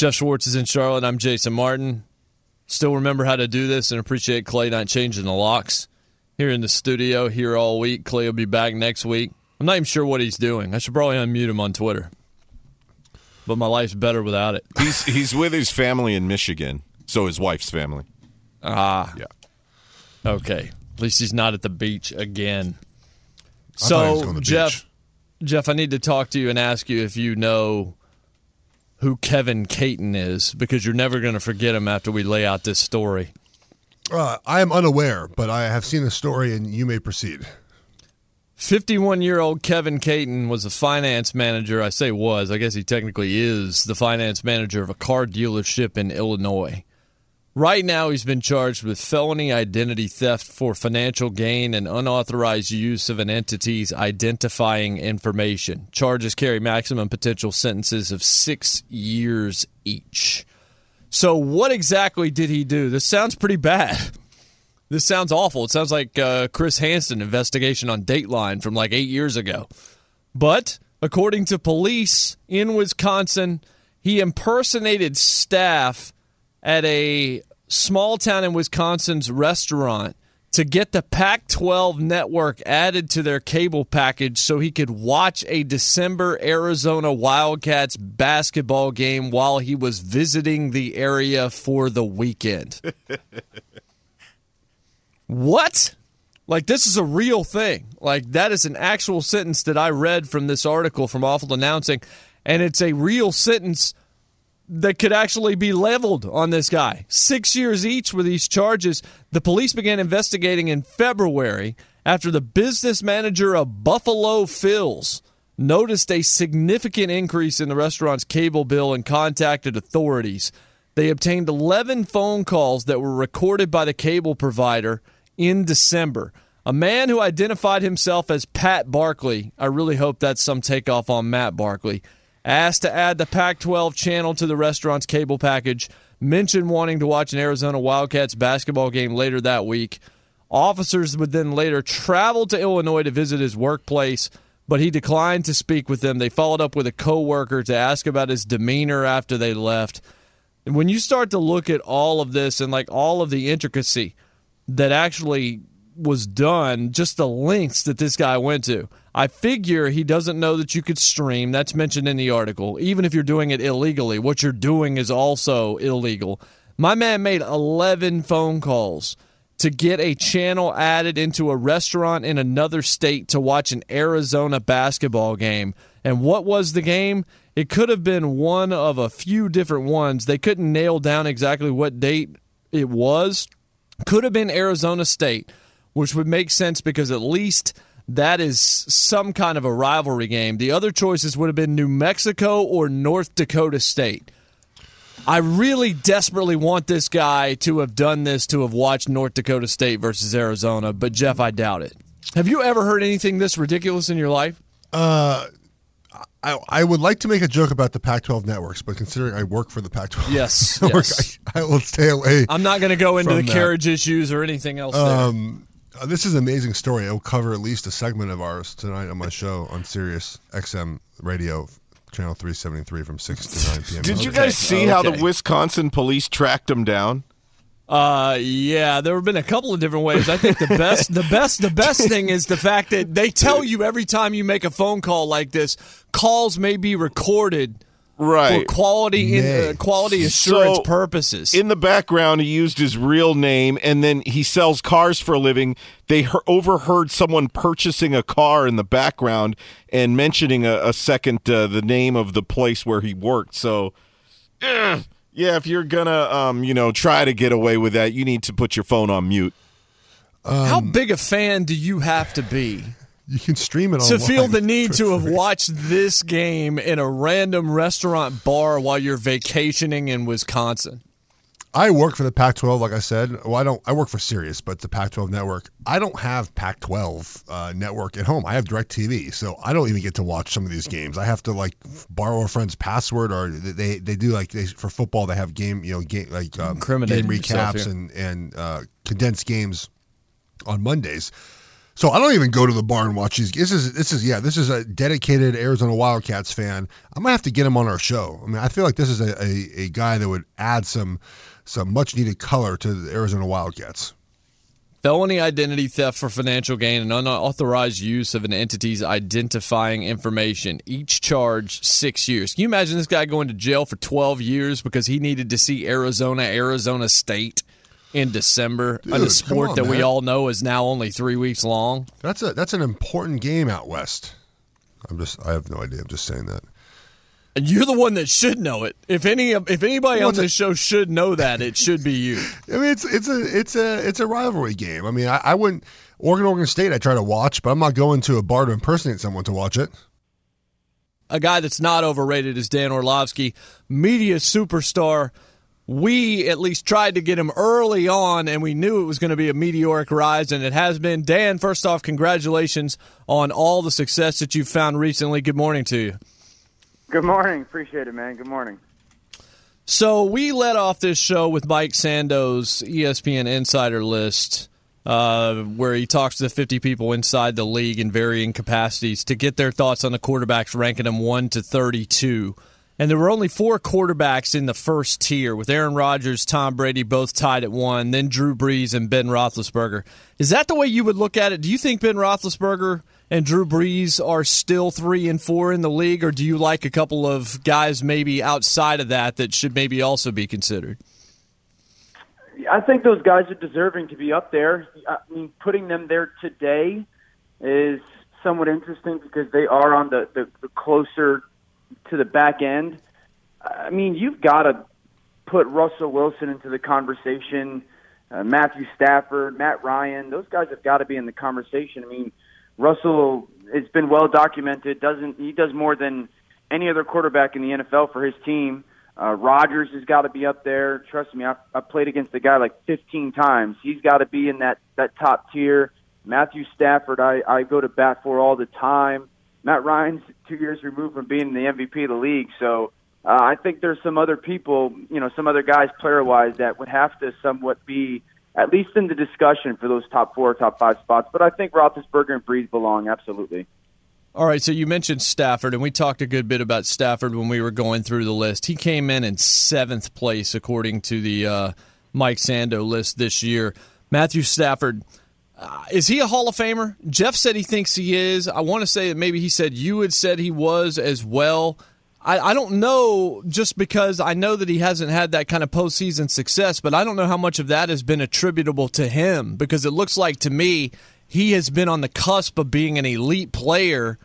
Jeff Schwartz is in Charlotte. I'm Jason Martin. Still remember how to do this and appreciate Clay not changing the locks. Here in the studio, here all week. Clay will be back next week. I'm not even sure what he's doing. I should probably unmute him on Twitter. But my life's better without it. He's he's with his family in Michigan, so his wife's family. Ah. Yeah. Okay. At least he's not at the beach again. I thought he was So, going to the Jeff, beach. Jeff, I need to talk to you and ask you if you know who Kevin Caton is because you're never going to forget him after we lay out this story. Uh, I am unaware, but I have seen the story, and you may proceed. 51 year old Kevin Caton was a finance manager. I say was, I guess he technically is the finance manager of a car dealership in Illinois. Right now, he's been charged with felony identity theft for financial gain and unauthorized use of an entity's identifying information. Charges carry maximum potential sentences of six years each. So, what exactly did he do? This sounds pretty bad. This sounds awful. It sounds like uh, Chris Hansen investigation on Dateline from like eight years ago. But according to police in Wisconsin, he impersonated staff at a small town in Wisconsin's restaurant to get the Pac 12 network added to their cable package so he could watch a December Arizona Wildcats basketball game while he was visiting the area for the weekend. what? Like, this is a real thing. Like, that is an actual sentence that I read from this article from Awful Announcing, and it's a real sentence that could actually be leveled on this guy. Six years each with these charges. The police began investigating in February after the business manager of Buffalo Phil's noticed a significant increase in the restaurant's cable bill and contacted authorities. They obtained 11 phone calls that were recorded by the cable provider in December. A man who identified himself as Pat Barkley, I really hope that's some takeoff on Matt Barkley, asked to add the Pac 12 channel to the restaurant's cable package, mentioned wanting to watch an Arizona Wildcats basketball game later that week. Officers would then later travel to Illinois to visit his workplace, but he declined to speak with them. They followed up with a coworker to ask about his demeanor after they left. And when you start to look at all of this and like all of the intricacy that actually was done, just the lengths that this guy went to. I figure he doesn't know that you could stream. That's mentioned in the article. Even if you're doing it illegally, what you're doing is also illegal. My man made 11 phone calls to get a channel added into a restaurant in another state to watch an Arizona basketball game. And what was the game? It could have been one of a few different ones. They couldn't nail down exactly what date it was. Could have been Arizona State, which would make sense because at least that is some kind of a rivalry game. The other choices would have been New Mexico or North Dakota State. I really desperately want this guy to have done this to have watched North Dakota State versus Arizona, but Jeff, I doubt it. Have you ever heard anything this ridiculous in your life? Uh, I, I would like to make a joke about the Pac-12 networks, but considering I work for the Pac-12 Yes, network, yes. I, I will stay away. I'm not going to go into the that. carriage issues or anything else. there. Um, uh, this is an amazing story. It will cover at least a segment of ours tonight on my show on Sirius XM Radio, channel 373 from 6 to 9 p.m. Did you guys see how the. Wisconsin police tracked him down? Uh, yeah, there have been a couple of different ways. I think the best, the best, the best thing is the fact that they tell you every time you make a phone call like this, calls may be recorded for Right. quality in, uh, quality assurance So, purposes. In the background, he used his real name, and then he sells cars for a living. They he- overheard someone purchasing a car in the background and mentioning a, a second uh, the name of the place where he worked. So, eh, yeah, if you're gonna, um, you know, try to get away with that, you need to put your phone on mute. How big a fan do you have to be You can stream it to online. feel the need to have watched this game in a random restaurant bar while you're vacationing in Wisconsin? I work for the Pac-12, like I said. Well, I don't. I work for Sirius, but the Pac-12 network. I don't have Pac-12 uh, network at home. I have DirecTV, so I don't even get to watch some of these games. I have to like borrow a friend's password, or they they do like they, for football. They have game you know game like um, game yourself recaps and and uh, condensed games on Mondays. So I don't even go to the bar and watch these. This is this is yeah. This is a dedicated Arizona Wildcats fan. I'm gonna have to get him on our show. I mean, I feel like this is a, a, a guy that would add some some much needed color to the Arizona Wildcats. Felony identity theft for financial gain and unauthorized use of an entity's identifying information. Each charge six years. Can you imagine this guy going to jail for 12 years because he needed to see Arizona, Arizona State in December Dude, on a sport on, that we all know is now only three weeks long? That's a that's an important game out west. I'm just I have no idea. I'm just saying that. And you're the one that should know it. If any, if anybody on this show should know that, it should be you. I mean, it's it's a it's a it's a rivalry game. I mean, I, I wouldn't Oregon Oregon State. I try to watch, but I'm not going to a bar to impersonate someone to watch it. a guy that's not overrated is Dan Orlovsky, media superstar. We at least tried to get him early on, and we knew it was going to be a meteoric rise, and it has been. Dan, first off, congratulations on all the success that you've found recently. Good morning to you. Good morning. Appreciate it, man. Good morning. So we led off this show with Mike Sando's ESPN Insider List, uh, where he talks to the 50 people inside the league in varying capacities to get their thoughts on the quarterbacks, ranking them 1 to 32. And there were only four quarterbacks in the first tier, with Aaron Rodgers, Tom Brady both tied at one, then Drew Brees and Ben Roethlisberger. Is that the way you would look at it? Do you think Ben Roethlisberger and Drew Brees are still three and four in the league, or do you like a couple of guys maybe outside of that that should maybe also be considered? I think those guys are deserving to be up there. I mean, putting them there today is somewhat interesting because they are on the, the, the closer to the back end. I mean, you've got to put Russell Wilson into the conversation, uh, Matthew Stafford, Matt Ryan. Those guys have got to be in the conversation. I mean, Russell, it's been well documented. Doesn't he does more than any other quarterback in the NFL for his team. Uh, Rodgers has got to be up there. Trust me, I've, I've played against the guy like 15 times. He's got to be in that that top tier. Matthew Stafford, I, I go to bat for all the time. Matt Ryan's two years removed from being the MVP of the league, so uh, I think there's some other people, you know, some other guys player wise that would have to somewhat be at least in the discussion for those top four, top five spots. But I think Roethlisberger and Brees belong absolutely. All right, so you mentioned Stafford, and we talked a good bit about Stafford when we were going through the list. He came in in seventh place according to the uh, Mike Sando list this year. Matthew Stafford, uh, is he a Hall of Famer? Jeff said he thinks he is. I want to say that maybe he said you had said he was as well. I, I don't know just because I know that he hasn't had that kind of postseason success, but I don't know how much of that has been attributable to him because it looks like to me he has been on the cusp of being an elite player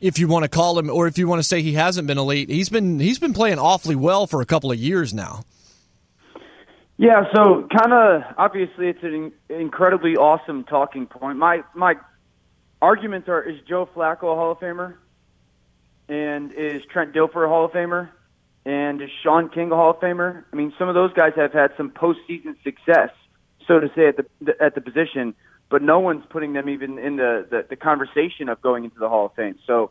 if you want to call him or if you want to say he hasn't been elite he's been he's been playing awfully well for a couple of years now Yeah, so kind of obviously it's an incredibly awesome talking point. My my arguments are: is Joe Flacco a Hall of Famer, and is Trent Dilfer a Hall of Famer, And is Shaun King a Hall of Famer? I mean, some of those guys have had some postseason success, so to say, at the, at the position, but no one's putting them even in the, the the conversation of going into the Hall of Fame. So,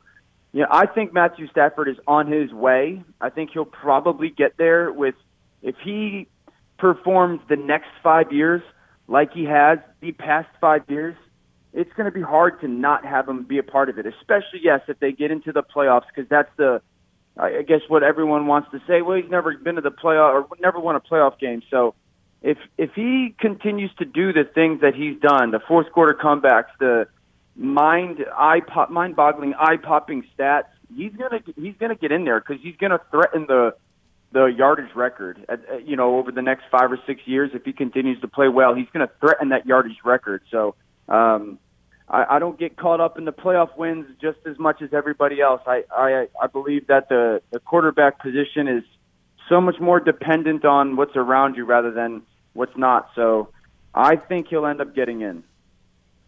you know, I think Matthew Stafford is on his way. I think he'll probably get there with if he performs the next five years like he has the past five years. It's going to be hard to not have him be a part of it, especially yes if they get into the playoffs because that's the I guess what everyone wants to say. Well, he's never been to the playoff or never won a playoff game. So if if he continues to do the things that he's done, the fourth quarter comebacks, the mind eye pop, mind boggling eye popping stats, he's gonna he's gonna get in there because he's gonna threaten the the yardage record. At, at, you know, over the next five or six years, if he continues to play well, he's going to threaten that yardage record. So. um I, I don't get caught up in the playoff wins just as much as everybody else. I I, I believe that the, the quarterback position is so much more dependent on what's around you rather than what's not. So I think he'll end up getting in.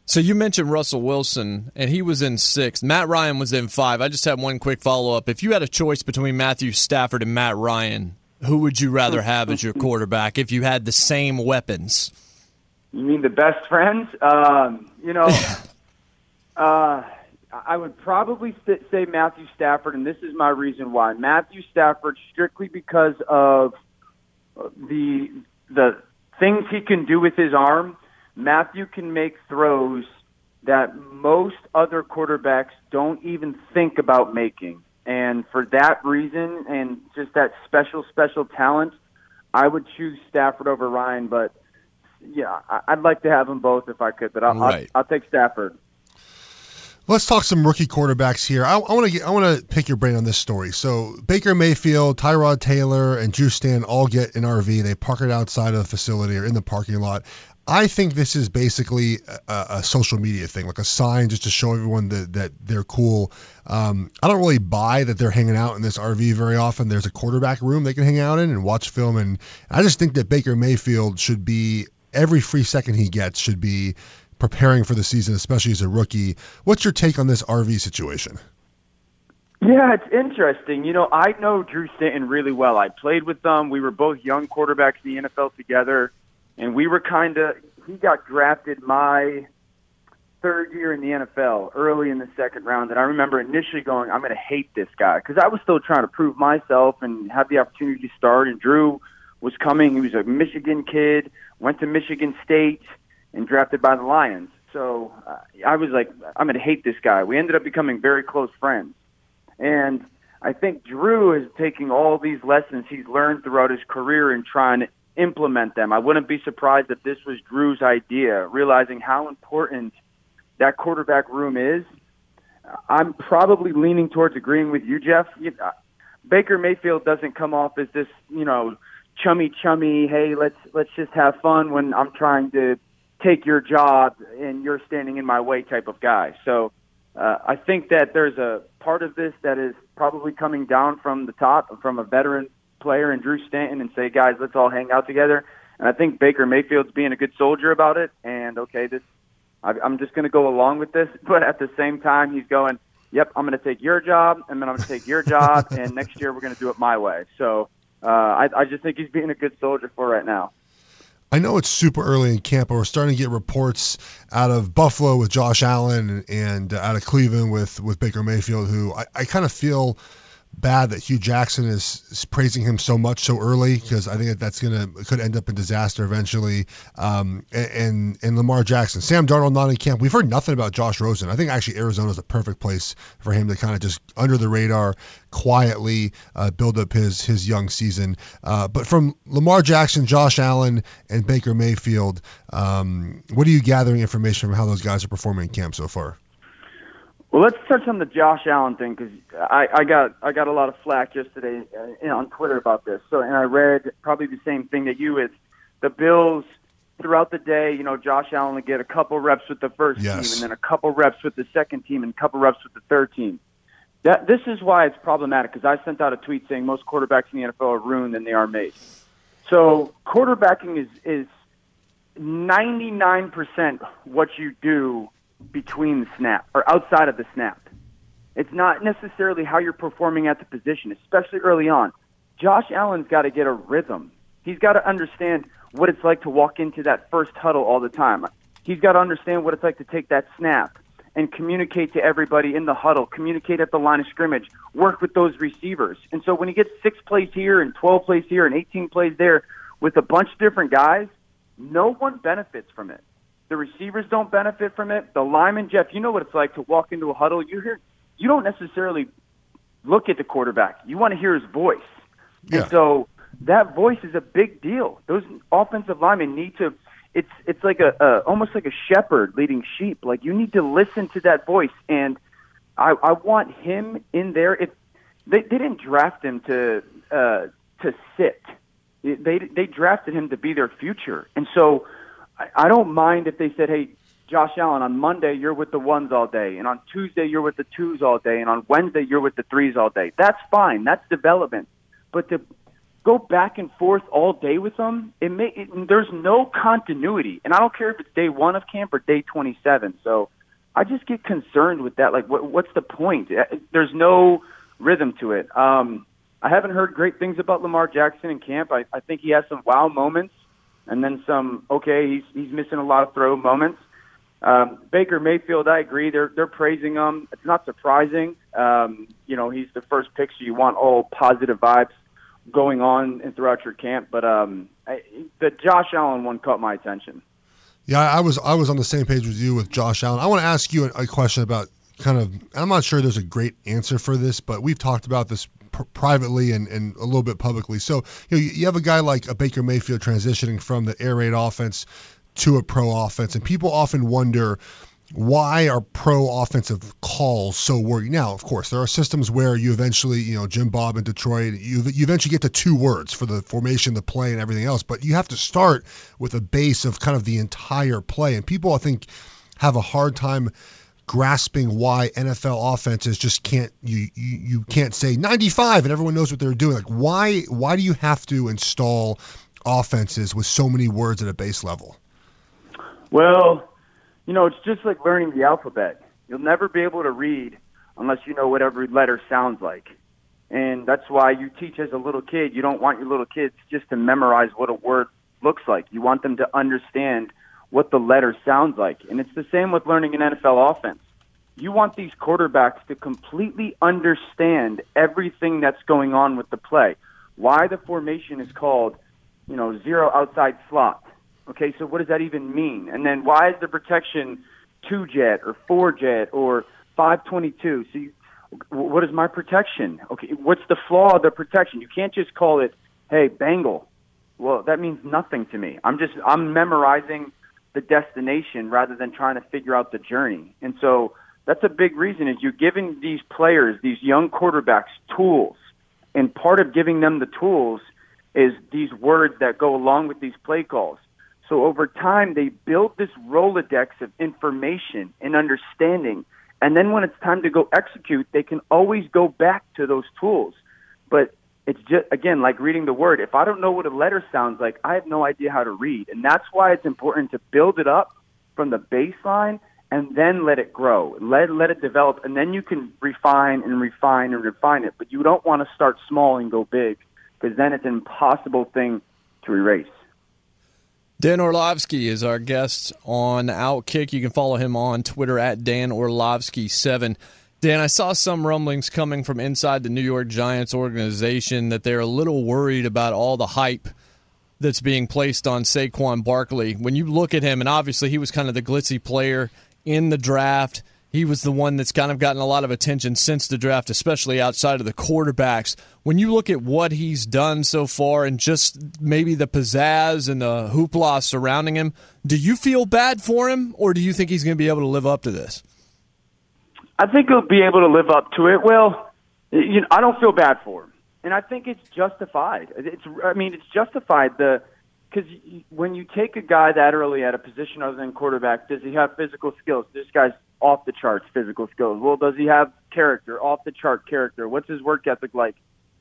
So you mentioned Russell Wilson, and he was in six. Matt Ryan was in five. I just have one quick follow up. If you had a choice between Matthew Stafford and Matt Ryan, who would you rather have as your quarterback if you had the same weapons? You mean the best friends? Um, you know, uh, I would probably say Matthew Stafford, and this is my reason why. Matthew Stafford, strictly because of the the things he can do with his arm. Matthew can make throws that most other quarterbacks don't even think about making. And for that reason, and just that special, special talent, I would choose Stafford over Ryan. But yeah, I'd like to have them both if I could. But I'll, right. I'll, I'll take Stafford. Let's talk some rookie quarterbacks here. I, I want to I want to pick your brain on this story. So Baker Mayfield, Tyrod Taylor, and Drew Stan all get an RV. They park it outside of the facility or in the parking lot. I think this is basically a, a social media thing, like a sign just to show everyone that, that they're cool. Um, I don't really buy that they're hanging out in this RV very often. There's a quarterback room they can hang out in and watch film, and I just think that Baker Mayfield should be every free second he gets should be preparing for the season, especially as a rookie. What's your take on this RV situation? Yeah, it's interesting. You know, I know Drew Stanton really well. I played with them. We were both young quarterbacks in the NFL together, and we were kind of. He got drafted my third year in the NFL, early in the second round, and I remember initially going, "I'm going to hate this guy," because I was still trying to prove myself and have the opportunity to start. And Drew was coming. He was a Michigan kid, went to Michigan State, and drafted by the Lions. So uh, I was like, I'm going to hate this guy. We ended up becoming very close friends. And I think Drew is taking all these lessons he's learned throughout his career and trying to implement them. I wouldn't be surprised if this was Drew's idea, realizing how important that quarterback room is. I'm probably leaning towards agreeing with you, Jeff. Baker Mayfield doesn't come off as this, you know, chummy chummy, hey, let's let's just have fun when I'm trying to take your job and you're standing in my way type of guy. So uh, I think that there's a part of this that is probably coming down from the top, from a veteran player and Drew Stanton, and say, guys, let's all hang out together. And I think Baker Mayfield's being a good soldier about it. And okay, this I, I'm just going to go along with this, but at the same time, he's going, "Yep, I'm going to take your job, and then I'm going to take your job, and next year we're going to do it my way." So uh, I, I just think he's being a good soldier for right now. I know it's super early in camp, but we're starting to get reports out of Buffalo with Josh Allen and, uh, out of Cleveland with, with Baker Mayfield, who I, I kind of feel bad that Hue Jackson is, is praising him so much so early because I think that that's gonna could end up in disaster eventually. Um, and and Lamar Jackson, Sam Darnold not in camp. We've heard nothing about Josh Rosen. I think actually Arizona is the perfect place for him to kind of just under the radar, quietly uh, build up his his young season. Uh, but from Lamar Jackson, Josh Allen, and Baker Mayfield, um, what are you gathering information from how those guys are performing in camp so far? Well, let's touch on the Josh Allen thing because I, I got I got a lot of flack yesterday uh, on Twitter about this. So, and I read probably the same thing that you is the Bills throughout the day. You know, Josh Allen would get a couple reps with the first Yes. team, and then a couple reps with the second team, and a couple reps with the third team. That this is why it's problematic because I sent out a tweet saying most quarterbacks in the NFL are ruined than they are made. So quarterbacking is is ninety nine percent what you do between the snap or outside of the snap. It's not necessarily how you're performing at the position, especially early on. Josh Allen's got to get a rhythm. He's got to understand what it's like to walk into that first huddle all the time. He's got to understand what it's like to take that snap and communicate to everybody in the huddle, communicate at the line of scrimmage, work with those receivers. And so when he gets six plays here and 12 plays here and 18 plays there with a bunch of different guys, no one benefits from it. The receivers don't benefit from it. The lineman, Jeff, you know what it's like to walk into a huddle. You hear, you don't necessarily look at the quarterback. You want to hear his voice. Yeah. And so that voice is a big deal. Those offensive linemen need to. It's it's like a, a almost like a shepherd leading sheep. Like you need to listen to that voice, and I, I want him in there. If they, they didn't draft him to uh, to sit, they they drafted him to be their future, and so I, I don't mind if they said, "Hey, Josh Allen, on Monday you're with the ones all day, and on Tuesday you're with the twos all day, and on Wednesday you're with the threes all day." That's fine. That's development. But to go back and forth all day with them, it may it, there's no continuity, and I don't care if it's day one of camp or day 27. So I just get concerned with that. Like, what, what's the point? Uh, There's no rhythm to it. Um, I haven't heard great things about Lamar Jackson in camp. I, I think he has some wow moments, and then some. Okay, he's he's missing a lot of throw moments. Um, Baker Mayfield, I agree. They're they're praising him. It's not surprising. Um, you know, he's the first pick, so you want all positive vibes going on and throughout your camp. But um, I, the Josh Allen one caught my attention. Yeah, I was I was on the same page with you with Josh Allen. I want to ask you a, a question about kind of. I'm not sure there's a great answer for this, but we've talked about this pr- privately and, and a little bit publicly. So you know, you have a guy like a Baker Mayfield transitioning from the air raid offense to a pro offense, and people often wonder why are pro offensive calls so wordy? Now, of course, there are systems where you eventually, you know, Jim Bob in Detroit, you you eventually get to two words for the formation, the play, and everything else. But you have to start with a base of kind of the entire play, and people, I think, have a hard time grasping why NFL offenses just can't you, you you can't say 95 and everyone knows what they're doing. Like why why do you have to install offenses with so many words at a base level? Well, you know, it's just like learning the alphabet. You'll never be able to read unless you know what every letter sounds like. And that's why you teach as a little kid. You don't want your little kids just to memorize what a word looks like. You want them to understand what the letter sounds like. And it's the same with learning an NFL offense. You want these quarterbacks to completely understand everything that's going on with the play. Why the formation is called, you know, zero outside slot. Okay, so what does that even mean? And then why is the protection two jet or four jet or five twenty two? So you, what is my protection? Okay, what's the flaw of the protection? You can't just call it, hey, bangle. Well, that means nothing to me. I'm just I'm memorizing the destination rather than trying to figure out the journey. And so that's a big reason is you're giving these players, these young quarterbacks, tools. And part of giving them the tools is these words that go along with these play calls. So over time, they build this Rolodex of information and understanding. And then when it's time to go execute, they can always go back to those tools. But it's just, again, like reading the word. If I don't know what a letter sounds like, I have no idea how to read. And that's why it's important to build it up from the baseline and then let it grow. Let, let it develop. And then you can refine and refine and refine it. But you don't want to start small and go big because then it's an impossible thing to erase. Dan Orlovsky is our guest on Outkick. You can follow him on Twitter at Dan Orlovsky7. Dan, I saw some rumblings coming from inside the New York Giants organization that they're a little worried about all the hype that's being placed on Saquon Barkley. When you look at him, and obviously he was kind of the glitzy player in the draft, he was the one that's kind of gotten a lot of attention since the draft, especially outside of the quarterbacks. When you look at what he's done so far and just maybe the pizzazz and the hoopla surrounding him, do you feel bad for him, or do you think he's going to be able to live up to this? I think he'll be able to live up to it. Well, you know, I don't feel bad for him, and I think it's justified. It's, I mean, it's justified. The because when you take a guy that early at a position other than quarterback, does he have physical skills? This guy's off the charts physical skills. Well, does he have character? Off the chart character. What's his work ethic like?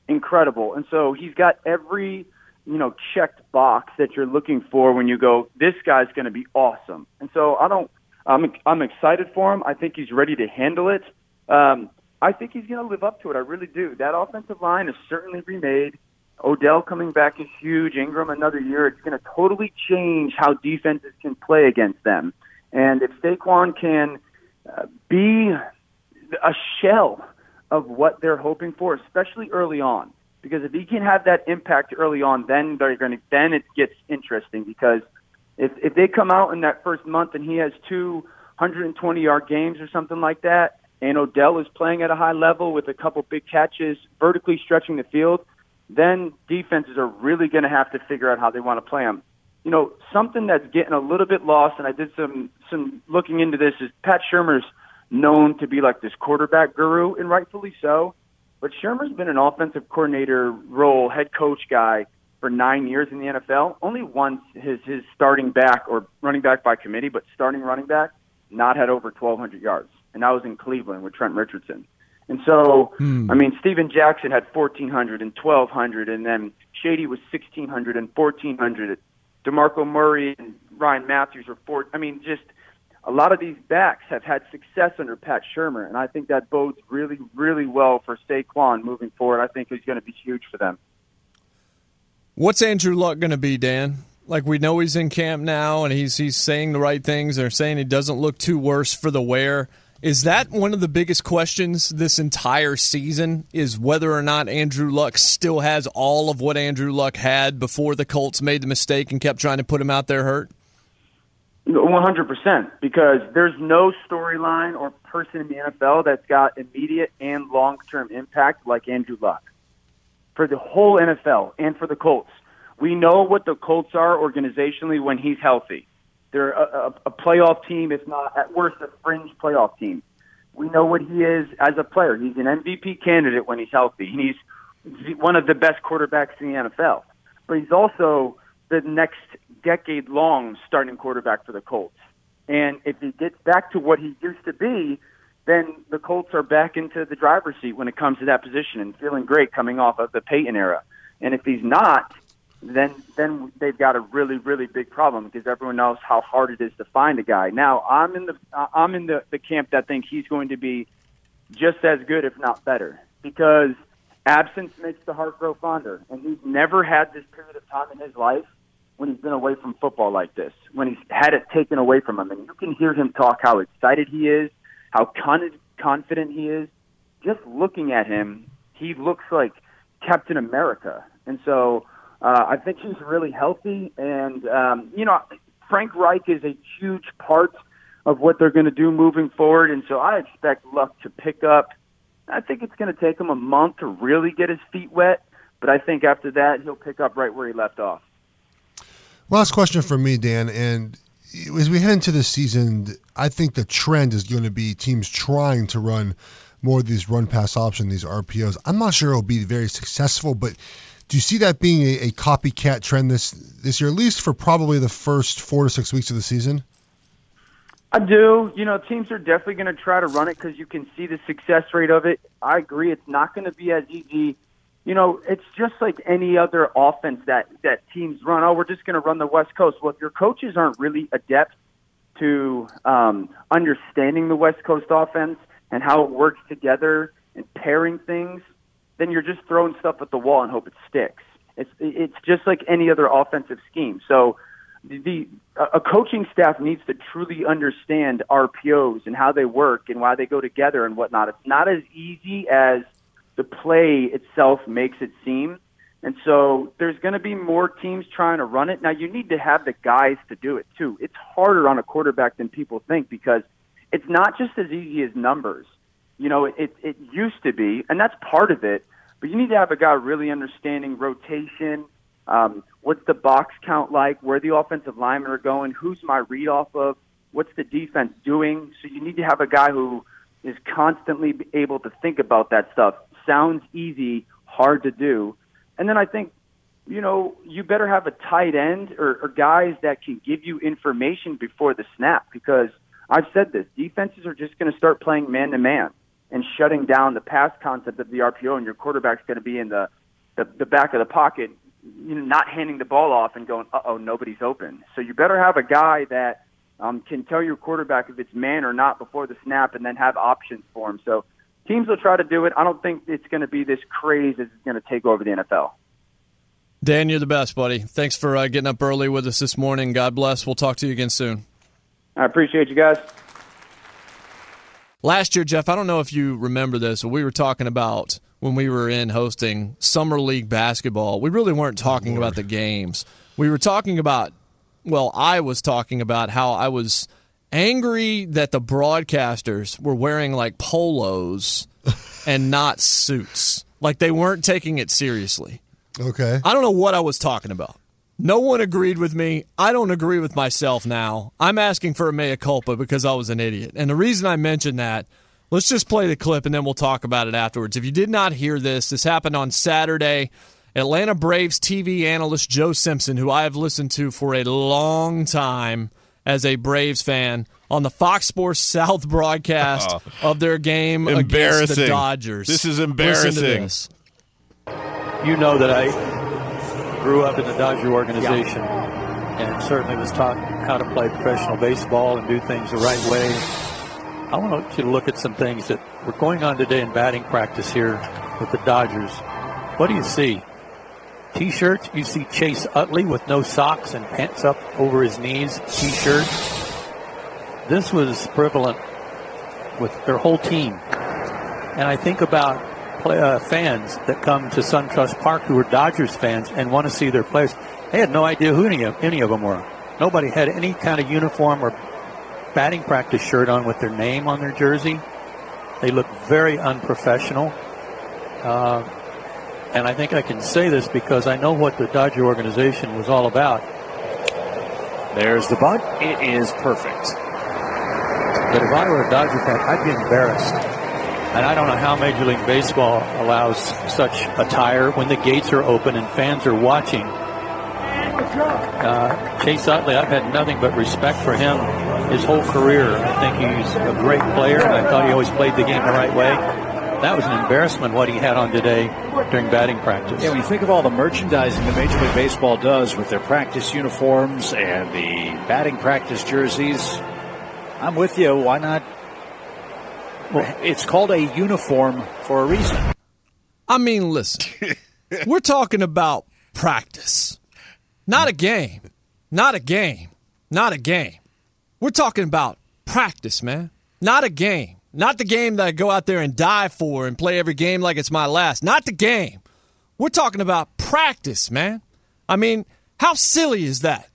Incredible. And so he's got every you know checked box that you're looking for when you go. This guy's going to be awesome. And so I don't. I'm I'm excited for him. I think he's ready to handle it. Um, I think he's going to live up to it. I really do. That offensive line is certainly remade. Odell coming back is huge. Ingram another year. It's going to totally change how defenses can play against them. And if Saquon can uh, be a shell of what they're hoping for, especially early on, because if he can have that impact early on, then they're going to then it gets interesting because if if they come out in that first month and he has two 120 yard games or something like that, and Odell is playing at a high level with a couple big catches, vertically stretching the field, then defenses are really going to have to figure out how they want to play him. You know, something that's getting a little bit lost, and I did some some looking into this, is Pat Shurmur's known to be like this quarterback guru, and rightfully so. But Shermer's been an offensive coordinator role, head coach guy for nine years in the NFL. Only once his his starting back or running back by committee, but starting running back not had over 1,200 yards, and that was in Cleveland with Trent Richardson. And so, Hmm. I mean, Steven Jackson had 1,400 and 1,200, and then Shady was 1,600 and 1,400. DeMarco Murray and Ryan Mathews were four. I mean, just a lot of these backs have had success under Pat Shurmur, and I think that bodes really, really well for Saquon moving forward. I think he's going to be huge for them. What's Andrew Luck going to be, Dan? Like we know he's in camp now and he's he's saying the right things. They're saying he doesn't look too worse for the wear. Is that one of the biggest questions this entire season? Is whether or not Andrew Luck still has all of what Andrew Luck had before the Colts made the mistake and kept trying to put him out there hurt? One hundred percent, because there's no storyline or person in the NFL that's got immediate and long-term impact like Andrew Luck. For the whole NFL and for the Colts, we know what the Colts are organizationally when he's healthy. They're a, a, a playoff team, if not at worst a fringe playoff team. We know what he is as a player. He's an MVP candidate when he's healthy. He's one of the best quarterbacks in the NFL. But he's also the next decade long starting quarterback for the Colts. And if he gets back to what he used to be, then the Colts are back into the driver's seat when it comes to that position and feeling great coming off of the Peyton era. And if he's not, then then they've got a really really big problem because everyone knows how hard it is to find a guy. Now I'm in the I'm in the, the camp that think he's going to be just as good, if not better, because absence makes the heart grow fonder, and he's never had this period of time in his life when he's been away from football like this, when he's had it taken away from him, and you can hear him talk how excited he is, how con- confident he is. Just looking at him, he looks like Captain America, and so. Uh, I think he's really healthy, and um, you know, Frank Reich is a huge part of what they're going to do moving forward, and so I expect Luck to pick up. I think it's going to take him a month to really get his feet wet, but I think after that he'll pick up right where he left off. Last question for me, Dan, and as we head into the season, I think the trend is going to be teams trying to run more of these run pass option, these RPOs. I'm not sure it'll be very successful, but do you see that being a, a copycat trend this this year, at least for probably the first four to six weeks of the season? I do. You know, teams are definitely going to try to run it because you can see the success rate of it. I agree. It's not going to be as easy. You know, it's just like any other offense that that teams run. Oh, we're just going to run the West Coast. Well, if your coaches aren't really adept to um, understanding the West Coast offense and how it works together and pairing things, then you're just throwing stuff at the wall and hope it sticks. It's it's just like any other offensive scheme. So the, the a coaching staff needs to truly understand RPOs and how they work and why they go together and whatnot. It's not as easy as the play itself makes it seem. And so there's going to be more teams trying to run it. Now you need to have the guys to do it too. It's harder on a quarterback than people think because it's not just as easy as numbers. You know, it it used to be, and that's part of it. But you need to have a guy really understanding rotation. Um, what's the box count like? Where the offensive linemen are going? Who's my read off of? What's the defense doing? So you need to have a guy who is constantly able to think about that stuff. Sounds easy, hard to do. And then I think, you know, you better have a tight end or, or guys that can give you information before the snap because I've said this defenses are just going to start playing man to man and shutting down the pass concept of the RPO, and your quarterback's going to be in the, the the back of the pocket, you know, not handing the ball off and going, "Uh oh, nobody's open." So you better have a guy that um, can tell your quarterback if it's man or not before the snap, and then have options for him. So teams will try to do it. I don't think it's going to be this craze as it's going to take over the NFL. Dan, you're the best, buddy. Thanks for uh, getting up early with us this morning. God bless. We'll talk to you again soon. I appreciate you guys. Last year, Jeff, I don't know if you remember this, but we were talking about when we were in hosting summer league basketball. We really weren't talking about the games. We were talking about, well, I was talking about how I was angry that the broadcasters were wearing like polos and not suits. Like they weren't taking it seriously. Okay. I don't know what I was talking about. No one agreed with me. I don't agree with myself now. I'm asking for a mea culpa because I was an idiot. And the reason I mentioned that, let's just play the clip and then we'll talk about it afterwards. If you did not hear this, this happened on Saturday. Atlanta Braves TV analyst Joe Simpson, who I have listened to for a long time as a Braves fan, on the Fox Sports South broadcast of their game against the Dodgers. This is Listen to embarrassing. this. you know that I grew up in the Dodger organization and certainly was taught how to play professional baseball and do things the right way. I want you to look at some things that were going on today in batting practice here with the Dodgers. What do you see? T-shirts. You see Chase Utley with no socks and pants up over his knees. T-shirt. This was prevalent with their whole team. And I think about play, uh, fans that come to SunTrust Park who are Dodgers fans and want to see their players. They had no idea who any of, any of them were. Nobody had any kind of uniform or batting practice shirt on with their name on their jersey. They looked very unprofessional. Uh, and I think I can say this because I know what the Dodger organization was all about. There's the bunt. It is perfect. But if I were a Dodger fan, I'd be embarrassed. And I don't know how Major League Baseball allows such attire when the gates are open and fans are watching. Uh, Chase Utley, I've had nothing but respect for him his whole career. I think he's a great player, and I thought he always played the game the right way. That was an embarrassment what he had on today during batting practice. Yeah, when you think of all the merchandising that Major League Baseball does with their practice uniforms and the batting practice jerseys, I'm with you. Why not? Well, it's called a uniform for a reason. I mean, listen, we're talking about practice, not a game, not a game, not a game. We're talking about practice, man, not a game, not the game that I go out there and die for and play every game like it's my last, not the game. We're talking about practice, man. I mean, how silly is that?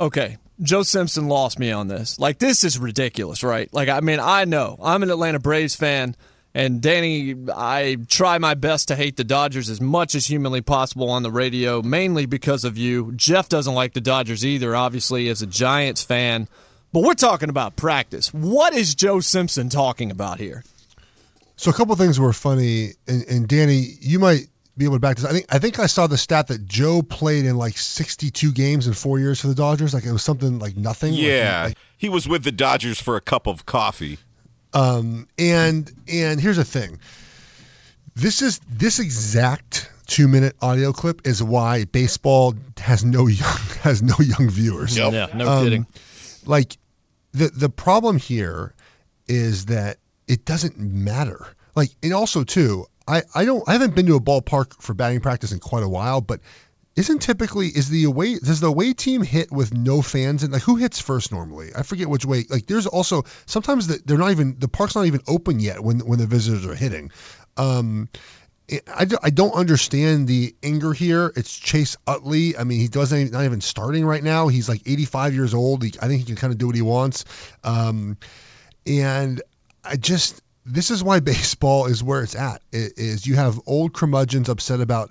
Okay, Joe Simpson lost me on this. Like, this is ridiculous, right? Like, I mean, I know I'm an Atlanta Braves fan, and Danny, I try my best to hate the Dodgers as much as humanly possible on the radio, mainly because of you. Jeff doesn't like the Dodgers either, obviously, as a Giants fan. But we're talking about practice. What is Joe Simpson talking about here? So a couple of things were funny, and, and Danny, you might be able to back this. I think I think I saw the stat that Joe played in like 62 games in four years for the Dodgers. Like it was something like nothing. Yeah, like- he was with the Dodgers for a cup of coffee. Um, and and here's the thing. This is this exact two minute audio clip is why baseball has no young has no young viewers. Yeah, no Um, kidding. Like the the problem here is that it doesn't matter. Like and also too, I I don't I haven't been to a ballpark for batting practice in quite a while, but isn't typically is the away does the away team hit with no fans and like who hits first normally? I forget which way. Like there's also sometimes the, they're not even the park's not even open yet when when the visitors are hitting. Um, I, I don't understand the anger here. It's Chase Utley. I mean, he doesn't not even starting right now. He's like 85 years old. He, I think he can kind of do what he wants. Um, and I just this is why baseball is where it's at. i- Is you have old curmudgeons upset about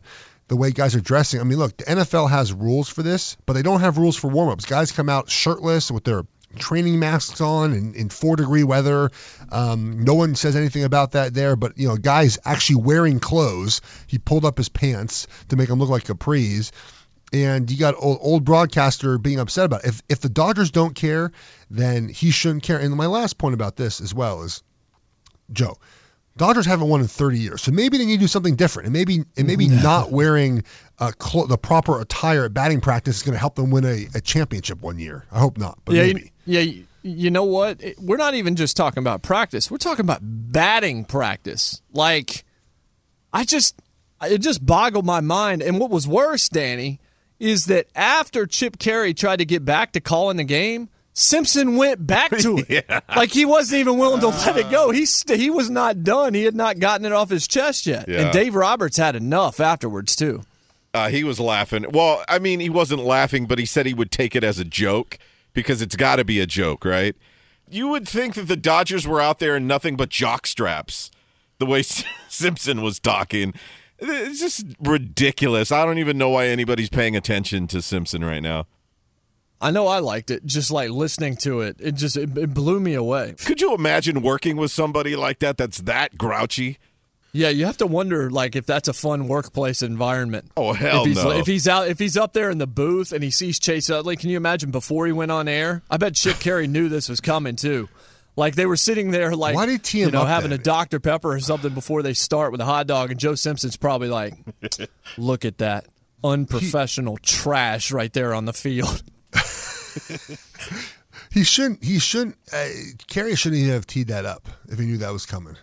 the way guys are dressing. I mean, look, the NFL has rules for this, but they don't have rules for warm-ups. Guys come out shirtless with their training masks on in, in four degree weather. Um, no one says anything about that there, but you know, guys actually wearing clothes. He pulled up his pants to make him look like capris. And you got old, old broadcaster being upset about it. If if the Dodgers don't care, then he shouldn't care. And my last point about this as well is Joe. Dodgers haven't won in 30 years, so maybe they need to do something different, and maybe and maybe not wearing uh, cl- the proper attire at batting practice is going to help them win a, a championship one year. I hope not, but yeah, maybe. you, yeah. you- know what? We're not even just talking about practice. We're talking about batting practice. Like, I just, it just boggled my mind. And what was worse, Danny, is that after Chip Caray tried to get back to calling the game, Simpson went back to it. Yeah. Like he wasn't even willing to let it go. He st- he was not done. He had not gotten it off his chest yet. Yeah. And Dave Roberts had enough afterwards too. Uh, he was laughing. Well, I mean, he wasn't laughing, but he said he would take it as a joke because it's got to be a joke, right? You would think that the Dodgers were out there in nothing but jock straps, the way Simpson was talking. It's just ridiculous. I don't even know why anybody's paying attention to Simpson right now. I know I liked it. Just like listening to it, it just it, it blew me away. Could you imagine working with somebody like that that's that grouchy? Yeah, you have to wonder like if that's a fun workplace environment. Oh hell if he's, no! If he's out, if he's up there in the booth and he sees Chase Utley, can you imagine before he went on air? I bet Chip Caray knew this was coming too. Like they were sitting there, like Why did you know having then? a Dr Pepper or something before they start with a hot dog, and Joe Simpson's probably like, "Look at that unprofessional trash right there on the field." He shouldn't. He shouldn't. Uh, Caray shouldn't even have teed that up if he knew that was coming.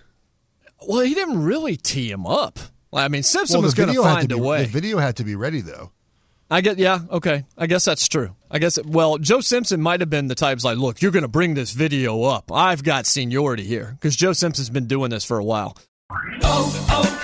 Well, he didn't really tee him up. I mean, Simpson well, was going to video had find to a be, way. The video had to be ready though. I get, yeah, okay. I guess that's true. I guess, well, Joe Simpson might have been the type's like, look, you're going to bring this video up. I've got seniority here because Joe Simpson's been doing this for a while. oh, oh, O'Reilly.